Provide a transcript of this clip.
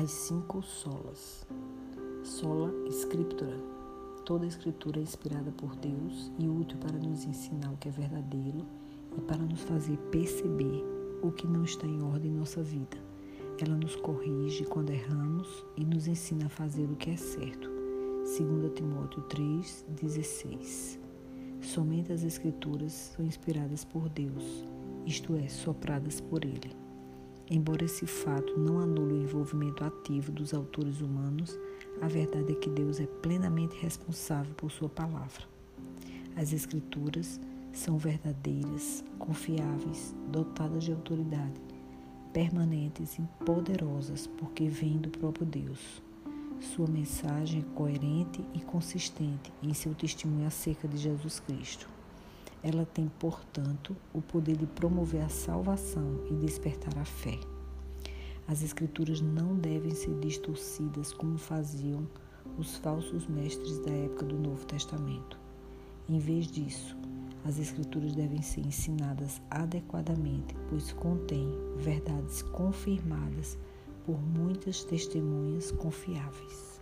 As cinco solas. Sola Scriptura. Toda escritura é inspirada por Deus e útil para nos ensinar o que é verdadeiro e para nos fazer perceber o que não está em ordem em nossa vida. Ela nos corrige quando erramos e nos ensina a fazer o que é certo. 2 Timóteo 3,16 Somente as Escrituras são inspiradas por Deus, isto é, sopradas por Ele. Embora esse fato não anule o envolvimento ativo dos autores humanos, a verdade é que Deus é plenamente responsável por Sua palavra. As Escrituras são verdadeiras, confiáveis, dotadas de autoridade, permanentes e poderosas porque vêm do próprio Deus. Sua mensagem é coerente e consistente em seu testemunho acerca de Jesus Cristo. Ela tem, portanto, o poder de promover a salvação e despertar a fé. As Escrituras não devem ser distorcidas como faziam os falsos mestres da época do Novo Testamento. Em vez disso, as Escrituras devem ser ensinadas adequadamente, pois contêm verdades confirmadas por muitas testemunhas confiáveis.